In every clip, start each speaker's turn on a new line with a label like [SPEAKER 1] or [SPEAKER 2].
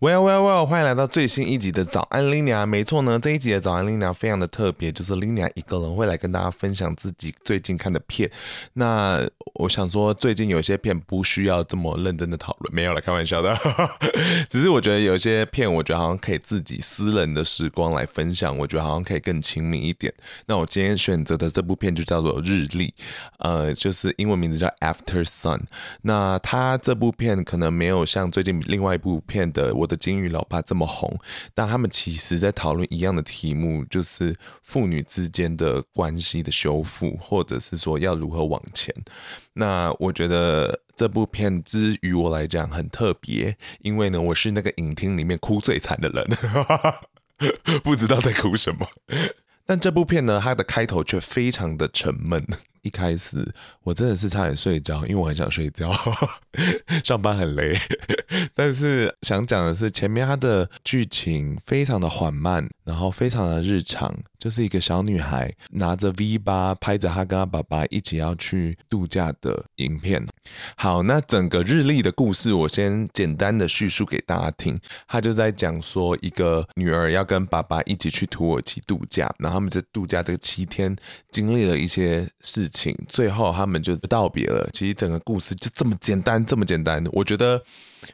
[SPEAKER 1] Well, well, well！欢迎来到最新一集的早安 Lina。没错呢，这一集的早安 Lina 非常的特别，就是 Lina 一个人会来跟大家分享自己最近看的片。那我想说，最近有些片不需要这么认真的讨论，没有了，开玩笑的。只是我觉得有些片，我觉得好像可以自己私人的时光来分享，我觉得好像可以更亲密一点。那我今天选择的这部片就叫做《日历》，呃，就是英文名字叫 After Sun。那它这部片可能没有像最近另外一部片的我。的金鱼老爸这么红，但他们其实在讨论一样的题目，就是父女之间的关系的修复，或者是说要如何往前。那我觉得这部片之于我来讲很特别，因为呢，我是那个影厅里面哭最惨的人，不知道在哭什么。但这部片呢，它的开头却非常的沉闷。一开始我真的是差点睡着，因为我很想睡觉，上班很累。但是想讲的是，前面它的剧情非常的缓慢，然后非常的日常，就是一个小女孩拿着 V8 拍着她跟她爸爸一起要去度假的影片。好，那整个日历的故事，我先简单的叙述给大家听。他就在讲说，一个女儿要跟爸爸一起去土耳其度假，然后他们在度假这个七天经历了一些事。情最后他们就道别了。其实整个故事就这么简单，这么简单。我觉得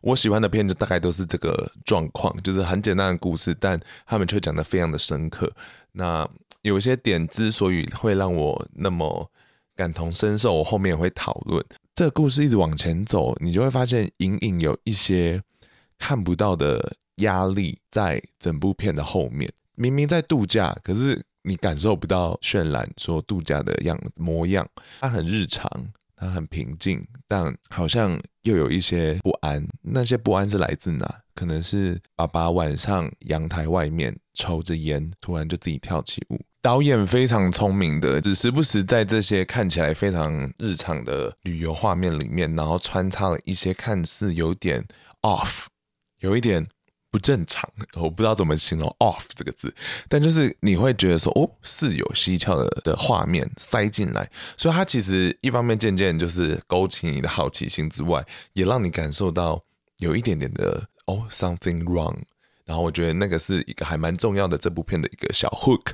[SPEAKER 1] 我喜欢的片就大概都是这个状况，就是很简单的故事，但他们却讲得非常的深刻。那有一些点之所以会让我那么感同身受，我后面也会讨论。这个故事一直往前走，你就会发现隐隐有一些看不到的压力在整部片的后面。明明在度假，可是。你感受不到渲染说度假的样模样，它很日常，它很平静，但好像又有一些不安。那些不安是来自哪？可能是爸爸晚上阳台外面抽着烟，突然就自己跳起舞。导演非常聪明的，只时不时在这些看起来非常日常的旅游画面里面，然后穿插了一些看似有点 off，有一点。不正常，我不知道怎么形容 “off” 这个字，但就是你会觉得说，哦，似有蹊跷的的画面塞进来，所以它其实一方面渐渐就是勾起你的好奇心之外，也让你感受到有一点点的哦 something wrong，然后我觉得那个是一个还蛮重要的这部片的一个小 hook，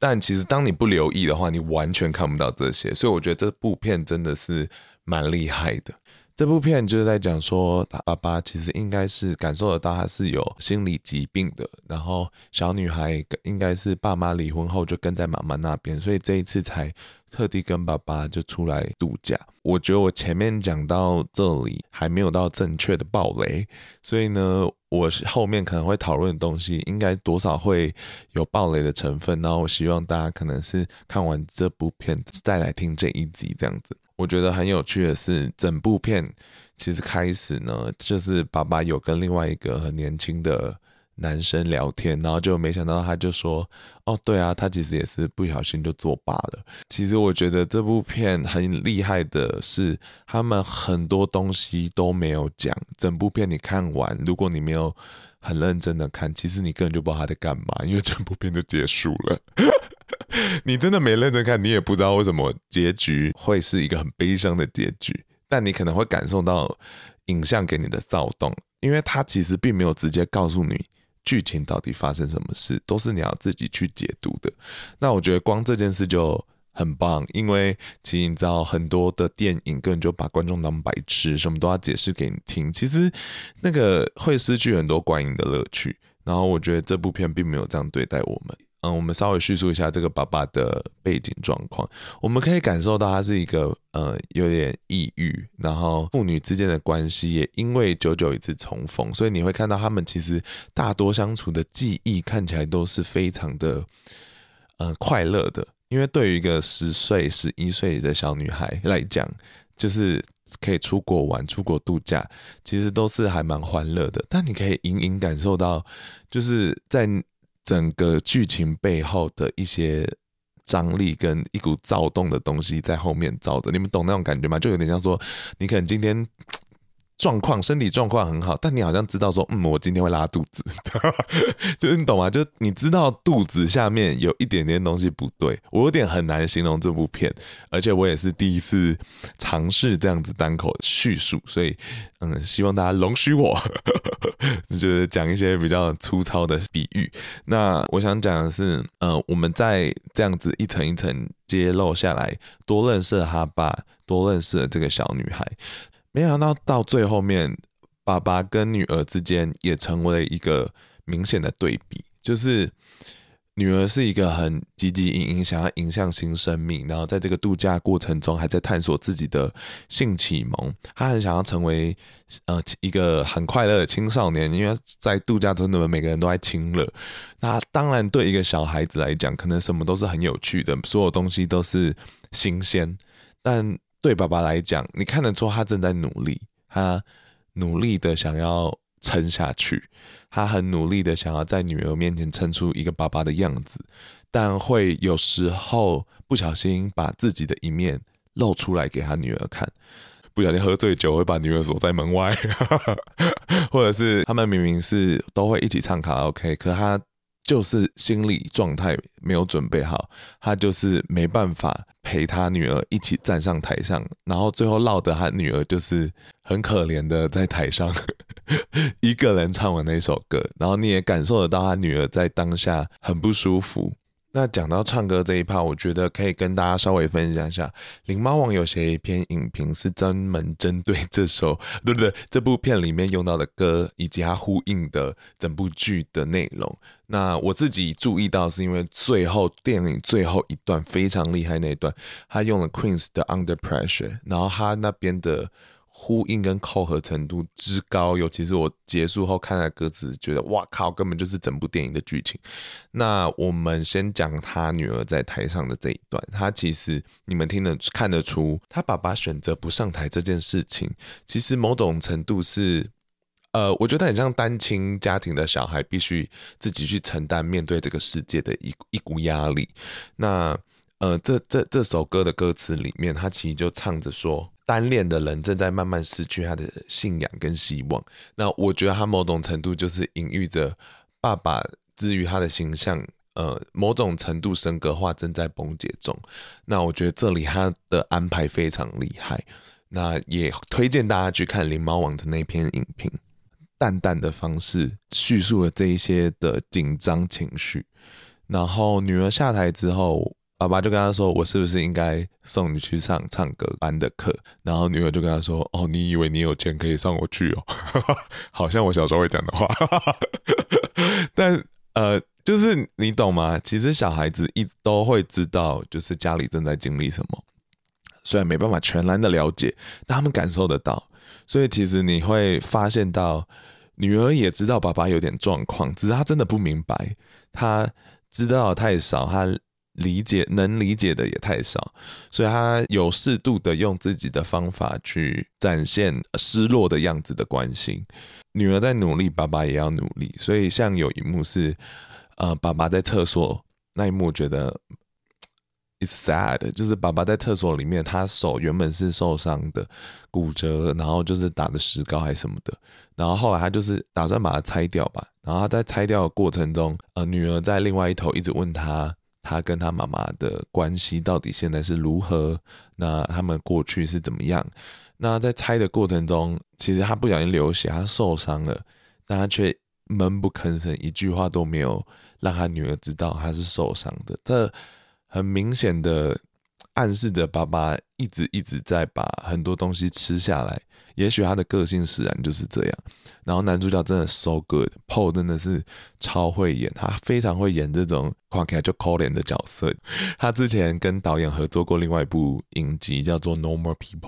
[SPEAKER 1] 但其实当你不留意的话，你完全看不到这些，所以我觉得这部片真的是蛮厉害的。这部片就是在讲说，他爸爸其实应该是感受得到他是有心理疾病的，然后小女孩应该是爸妈离婚后就跟在妈妈那边，所以这一次才特地跟爸爸就出来度假。我觉得我前面讲到这里还没有到正确的暴雷，所以呢，我后面可能会讨论的东西应该多少会有暴雷的成分，然后我希望大家可能是看完这部片再来听这一集这样子。我觉得很有趣的是，整部片其实开始呢，就是爸爸有跟另外一个很年轻的男生聊天，然后就没想到他就说：“哦，对啊，他其实也是不小心就作罢了。”其实我觉得这部片很厉害的是，他们很多东西都没有讲。整部片你看完，如果你没有很认真的看，其实你根本就不知道他在干嘛，因为整部片就结束了。你真的没认真看，你也不知道为什么结局会是一个很悲伤的结局。但你可能会感受到影像给你的躁动，因为它其实并没有直接告诉你剧情到底发生什么事，都是你要自己去解读的。那我觉得光这件事就很棒，因为其实你知道很多的电影根本就把观众当白痴，什么都要解释给你听，其实那个会失去很多观影的乐趣。然后我觉得这部片并没有这样对待我们。嗯，我们稍微叙述一下这个爸爸的背景状况。我们可以感受到他是一个呃有点抑郁，然后父女之间的关系也因为久久一次重逢，所以你会看到他们其实大多相处的记忆看起来都是非常的呃快乐的。因为对于一个十岁、十一岁的小女孩来讲，就是可以出国玩、出国度假，其实都是还蛮欢乐的。但你可以隐隐感受到，就是在整个剧情背后的一些张力跟一股躁动的东西在后面造的。你们懂那种感觉吗？就有点像说，你可能今天。状况，身体状况很好，但你好像知道说，嗯，我今天会拉肚子，就是你懂吗？就你知道肚子下面有一点点东西不对，我有点很难形容这部片，而且我也是第一次尝试这样子单口叙述，所以嗯，希望大家容许我，就是讲一些比较粗糙的比喻。那我想讲的是，呃，我们在这样子一层一层揭露下来，多认识了他爸，多认识了这个小女孩。没想到到最后面，爸爸跟女儿之间也成为了一个明显的对比，就是女儿是一个很积极营营，想要迎向新生命，然后在这个度假过程中还在探索自己的性启蒙，她很想要成为呃一个很快乐的青少年，因为在度假中的每个人都在亲热，那当然对一个小孩子来讲，可能什么都是很有趣的，所有东西都是新鲜，但。对爸爸来讲，你看得出他正在努力，他努力的想要撑下去，他很努力的想要在女儿面前撑出一个爸爸的样子，但会有时候不小心把自己的一面露出来给他女儿看，不小心喝醉酒会把女儿锁在门外，或者是他们明明是都会一起唱卡拉 OK，可他。就是心理状态没有准备好，他就是没办法陪他女儿一起站上台上，然后最后落得他女儿就是很可怜的在台上 一个人唱完那首歌，然后你也感受得到他女儿在当下很不舒服。那讲到唱歌这一趴，我觉得可以跟大家稍微分享一下。灵猫网有写一篇影评，是专门针对 这首，对不对？这部片里面用到的歌，以及它呼应的整部剧的内容。那我自己注意到，是因为最后电影最后一段非常厉害那一段，他用了 Queen 的 Under Pressure，然后他那边的。呼应跟扣合程度之高，尤其是我结束后看了歌词，觉得哇靠，根本就是整部电影的剧情。那我们先讲他女儿在台上的这一段，他其实你们听得看得出，他爸爸选择不上台这件事情，其实某种程度是，呃，我觉得很像单亲家庭的小孩必须自己去承担面对这个世界的一一股压力。那呃，这这这首歌的歌词里面，他其实就唱着说。单恋的人正在慢慢失去他的信仰跟希望。那我觉得他某种程度就是隐喻着爸爸之于他的形象，呃，某种程度神格化正在崩解中。那我觉得这里他的安排非常厉害。那也推荐大家去看灵猫网的那篇影评，淡淡的方式叙述了这一些的紧张情绪。然后女儿下台之后。爸爸就跟他说：“我是不是应该送你去上唱歌班的课？”然后女儿就跟他说：“哦，你以为你有钱可以上我去哦？好像我小时候会讲的话。但呃，就是你懂吗？其实小孩子一都会知道，就是家里正在经历什么，虽然没办法全然的了解，但他们感受得到。所以其实你会发现到，女儿也知道爸爸有点状况，只是她真的不明白，她知道太少，她。理解能理解的也太少，所以他有适度的用自己的方法去展现失落的样子的关心。女儿在努力，爸爸也要努力。所以像有一幕是，呃，爸爸在厕所那一幕，觉得 it's sad，就是爸爸在厕所里面，他手原本是受伤的，骨折，然后就是打的石膏还是什么的，然后后来他就是打算把它拆掉吧，然后他在拆掉的过程中，呃，女儿在另外一头一直问他。他跟他妈妈的关系到底现在是如何？那他们过去是怎么样？那在猜的过程中，其实他不小心流血，他受伤了，但他却闷不吭声，一句话都没有让他女儿知道他是受伤的。这很明显的暗示着爸爸一直一直在把很多东西吃下来。也许他的个性使然就是这样。然后男主角真的 so good，Paul 真的是超会演，他非常会演这种 quirky 就可怜的角色。他之前跟导演合作过另外一部影集，叫做《Normal People》，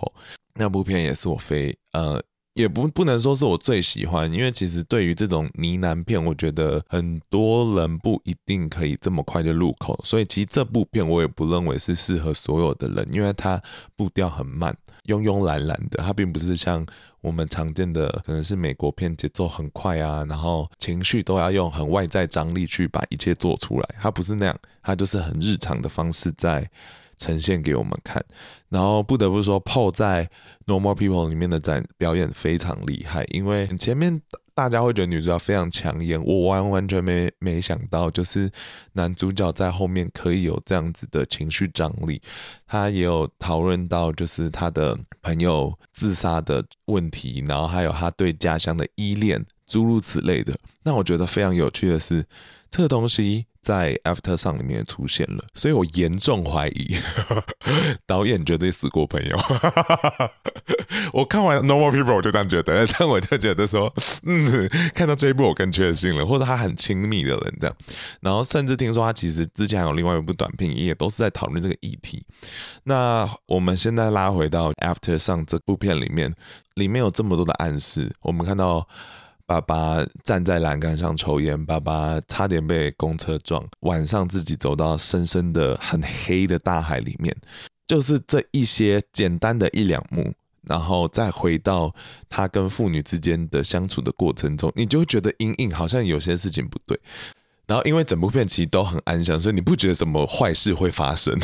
[SPEAKER 1] 那部片也是我非呃也不不能说是我最喜欢，因为其实对于这种呢喃片，我觉得很多人不一定可以这么快就入口，所以其实这部片我也不认为是适合所有的人，因为它步调很慢，慵慵懒懒的，它并不是像我们常见的可能是美国片节奏很快啊，然后情绪都要用很外在张力去把一切做出来，它不是那样，它就是很日常的方式在。呈现给我们看，然后不得不说，PO 在《Normal People》里面的展表演非常厉害，因为前面大家会觉得女主角非常抢眼，我完完全没没想到，就是男主角在后面可以有这样子的情绪张力。他也有讨论到，就是他的朋友自杀的问题，然后还有他对家乡的依恋，诸如此类的。那我觉得非常有趣的是，这个东西。在 After Song 里面出现了，所以我严重怀疑 导演绝对死过朋友。我看完 Normal People 我就这样觉得，但我就觉得说，嗯，看到这一部我更确信了，或者他很亲密的人这样。然后甚至听说他其实之前还有另外一部短片，也都是在讨论这个议题。那我们现在拉回到 After Song 这部片里面，里面有这么多的暗示，我们看到。爸爸站在栏杆上抽烟，爸爸差点被公车撞。晚上自己走到深深的、很黑的大海里面，就是这一些简单的一两幕，然后再回到他跟父女之间的相处的过程中，你就会觉得隐隐好像有些事情不对。然后因为整部片其实都很安详，所以你不觉得什么坏事会发生。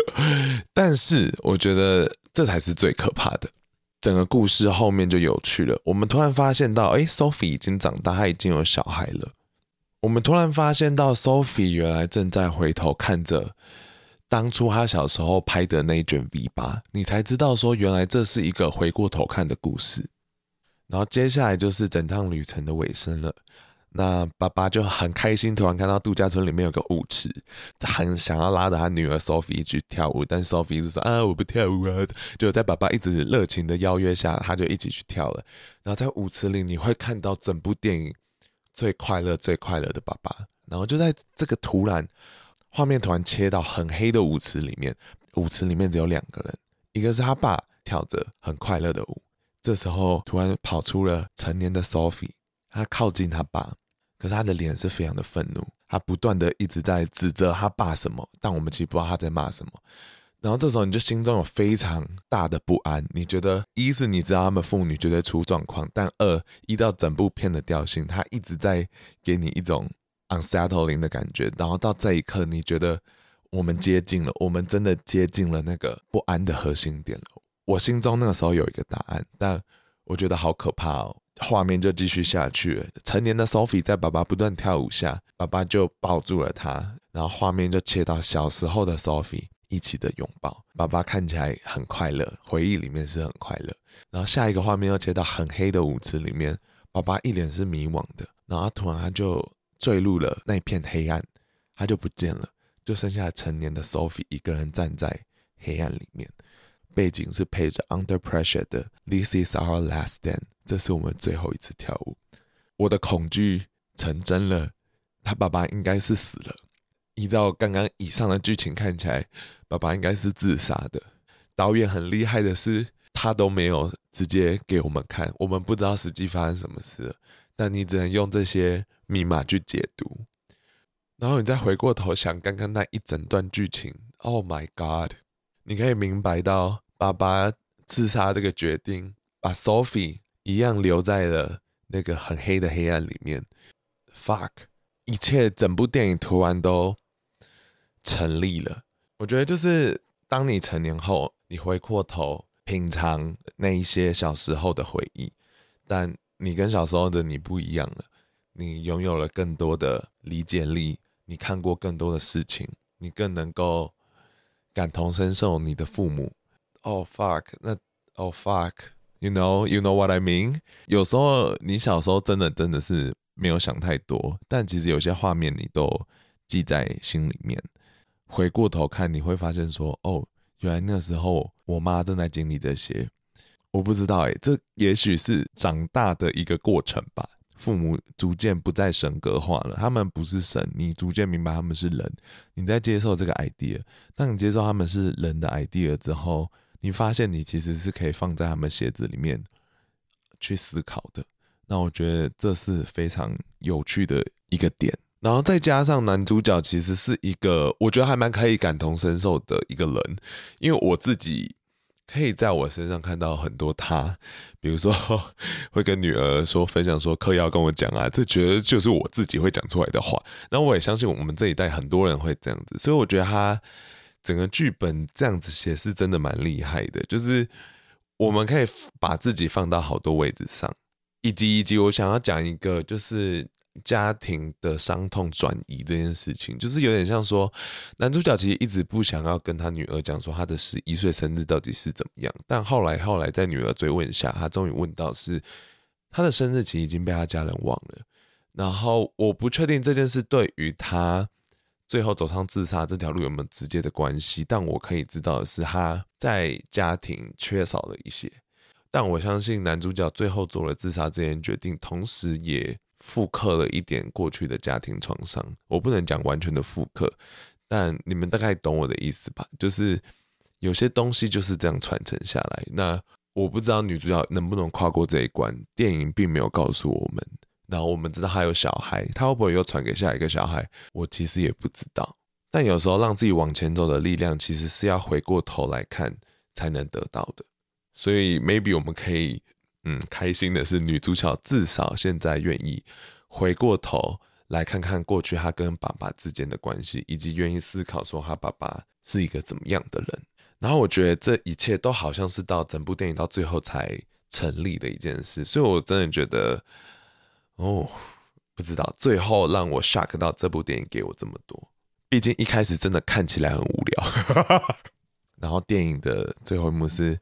[SPEAKER 1] 但是我觉得这才是最可怕的。整个故事后面就有趣了。我们突然发现到，哎，Sophie 已经长大，她已经有小孩了。我们突然发现到，Sophie 原来正在回头看着当初她小时候拍的那一卷 V 八你才知道说，原来这是一个回过头看的故事。然后接下来就是整趟旅程的尾声了。那爸爸就很开心，突然看到度假村里面有个舞池，很想要拉着他女儿 Sophie 去跳舞，但 Sophie 就说啊，我不跳舞啊。就在爸爸一直热情的邀约下，他就一起去跳了。然后在舞池里，你会看到整部电影最快乐、最快乐的爸爸。然后就在这个突然画面突然切到很黑的舞池里面，舞池里面只有两个人，一个是他爸跳着很快乐的舞，这时候突然跑出了成年的 Sophie，他靠近他爸。可是他的脸是非常的愤怒，他不断的一直在指责他爸什么，但我们其实不知道他在骂什么。然后这时候你就心中有非常大的不安，你觉得一是你知道他们父女绝对出状况，但二依照整部片的调性，他一直在给你一种 unsettling 的感觉。然后到这一刻，你觉得我们接近了，我们真的接近了那个不安的核心点了。我心中那个时候有一个答案，但我觉得好可怕哦。画面就继续下去了。成年的 Sophie 在爸爸不断跳舞下，爸爸就抱住了她，然后画面就切到小时候的 Sophie 一起的拥抱。爸爸看起来很快乐，回忆里面是很快乐。然后下一个画面又切到很黑的舞池里面，爸爸一脸是迷惘的，然后突然他就坠入了那片黑暗，他就不见了，就剩下成年的 Sophie 一个人站在黑暗里面。背景是配着 Under Pressure 的 This is our last dance，这是我们最后一次跳舞。我的恐惧成真了，他爸爸应该是死了。依照刚刚以上的剧情看起来，爸爸应该是自杀的。导演很厉害的是，他都没有直接给我们看，我们不知道实际发生什么事，但你只能用这些密码去解读。然后你再回过头想刚刚那一整段剧情，Oh my God，你可以明白到。爸爸自杀这个决定，把 Sophie 一样留在了那个很黑的黑暗里面。Fuck，一切整部电影突然都成立了。我觉得就是当你成年后，你回过头品尝那一些小时候的回忆，但你跟小时候的你不一样了。你拥有了更多的理解力，你看过更多的事情，你更能够感同身受你的父母。哦、oh, fuck，那哦、oh, fuck，you know，you know what I mean？有时候你小时候真的真的是没有想太多，但其实有些画面你都记在心里面。回过头看，你会发现说，哦，原来那时候我妈正在经历这些。我不知道哎，这也许是长大的一个过程吧。父母逐渐不再神格化了，他们不是神，你逐渐明白他们是人。你在接受这个 idea，当你接受他们是人的 idea 之后。你发现你其实是可以放在他们鞋子里面去思考的。那我觉得这是非常有趣的一个点。然后再加上男主角其实是一个我觉得还蛮可以感同身受的一个人，因为我自己。可以在我身上看到很多他，比如说 会跟女儿说分享说嗑药跟我讲啊，这觉得就是我自己会讲出来的话。那我也相信我们这一代很多人会这样子，所以我觉得他整个剧本这样子写是真的蛮厉害的。就是我们可以把自己放到好多位置上，以及以及我想要讲一个就是。家庭的伤痛转移这件事情，就是有点像说，男主角其实一直不想要跟他女儿讲说他的十一岁生日到底是怎么样，但后来后来在女儿追问下，他终于问到是他的生日其实已经被他家人忘了。然后我不确定这件事对于他最后走上自杀这条路有没有直接的关系，但我可以知道的是他在家庭缺少了一些。但我相信男主角最后做了自杀这件决定，同时也。复刻了一点过去的家庭创伤，我不能讲完全的复刻，但你们大概懂我的意思吧？就是有些东西就是这样传承下来。那我不知道女主角能不能跨过这一关，电影并没有告诉我们。然后我们知道他有小孩，他会不会又传给下一个小孩？我其实也不知道。但有时候让自己往前走的力量，其实是要回过头来看才能得到的。所以 maybe 我们可以。嗯，开心的是女主角至少现在愿意回过头来看看过去她跟爸爸之间的关系，以及愿意思考说她爸爸是一个怎么样的人。然后我觉得这一切都好像是到整部电影到最后才成立的一件事，所以我真的觉得，哦，不知道最后让我 shock 到这部电影给我这么多。毕竟一开始真的看起来很无聊，然后电影的最后一幕是。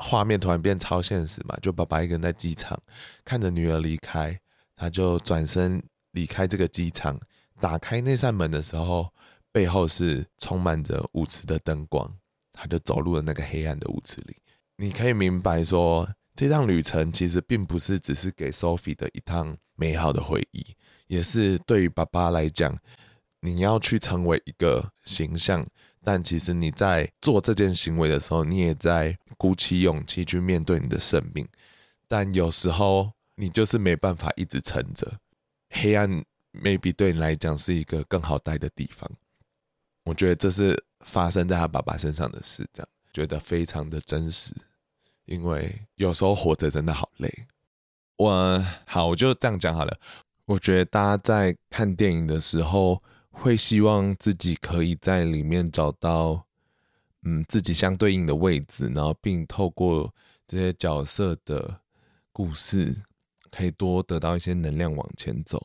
[SPEAKER 1] 画面突然变超现实嘛，就爸爸一个人在机场看着女儿离开，他就转身离开这个机场，打开那扇门的时候，背后是充满着舞池的灯光，他就走入了那个黑暗的舞池里。你可以明白说，这趟旅程其实并不是只是给 Sophie 的一趟美好的回忆，也是对于爸爸来讲，你要去成为一个形象。但其实你在做这件行为的时候，你也在鼓起勇气去面对你的生命。但有时候你就是没办法一直撑着，黑暗 maybe 对你来讲是一个更好待的地方。我觉得这是发生在他爸爸身上的事，这样觉得非常的真实。因为有时候活着真的好累。我好，我就这样讲好了。我觉得大家在看电影的时候。会希望自己可以在里面找到，嗯，自己相对应的位置，然后并透过这些角色的故事，可以多得到一些能量往前走。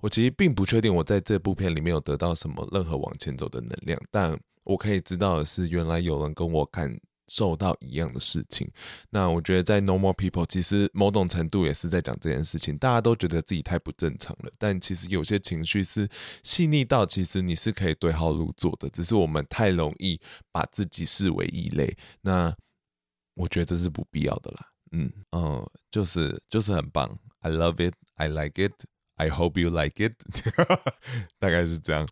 [SPEAKER 1] 我其实并不确定我在这部片里面有得到什么任何往前走的能量，但我可以知道的是，原来有人跟我看。受到一样的事情，那我觉得在《No More People》其实某种程度也是在讲这件事情。大家都觉得自己太不正常了，但其实有些情绪是细腻到，其实你是可以对号入座的，只是我们太容易把自己视为异类。那我觉得是不必要的啦。嗯嗯，就是就是很棒，I love it, I like it, I hope you like it，大概是这样。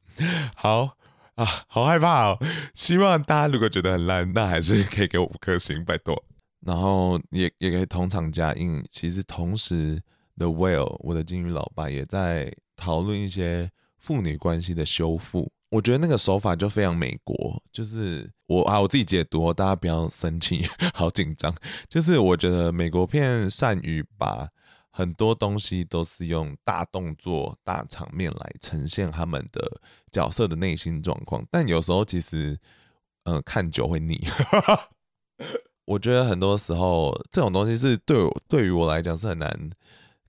[SPEAKER 1] 好。好害怕哦！希望大家如果觉得很烂，那还是可以给我五颗星，拜托。然后也也可以同场加映。其实同时，《The Whale》我的金鱼老爸也在讨论一些父女关系的修复。我觉得那个手法就非常美国，就是我啊我自己解读，大家不要生气，好紧张。就是我觉得美国片善于把。很多东西都是用大动作、大场面来呈现他们的角色的内心状况，但有时候其实，嗯、看久会腻。我觉得很多时候这种东西是对我对于我来讲是很难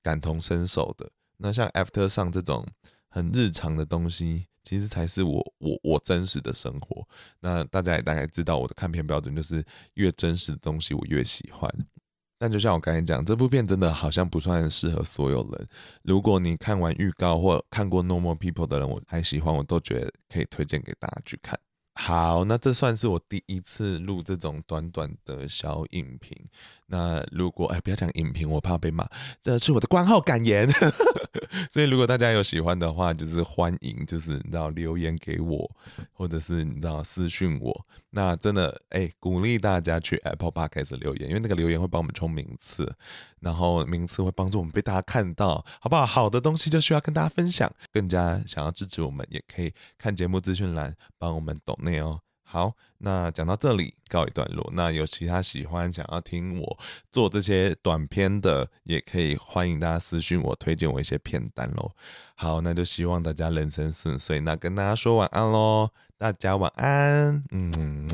[SPEAKER 1] 感同身受的。那像 After Sun 这种很日常的东西，其实才是我我我真实的生活。那大家也大概知道我的看片标准，就是越真实的东西我越喜欢。但就像我刚才讲，这部片真的好像不算适合所有人。如果你看完预告或看过《Normal People》的人，我还喜欢，我都觉得可以推荐给大家去看。好，那这算是我第一次录这种短短的小影评。那如果哎，不要讲影评，我怕被骂。这是我的观后感言。所以如果大家有喜欢的话，就是欢迎，就是你知道留言给我，或者是你知道私讯我。那真的哎，鼓励大家去 Apple Podcast 留言，因为那个留言会帮我们冲名次。然后名次会帮助我们被大家看到，好不好？好的东西就需要跟大家分享。更加想要支持我们，也可以看节目资讯栏帮我们懂内哦。好，那讲到这里告一段落。那有其他喜欢想要听我做这些短片的，也可以欢迎大家私讯我，推荐我一些片单喽。好，那就希望大家人生顺遂。那跟大家说晚安喽，大家晚安，嗯。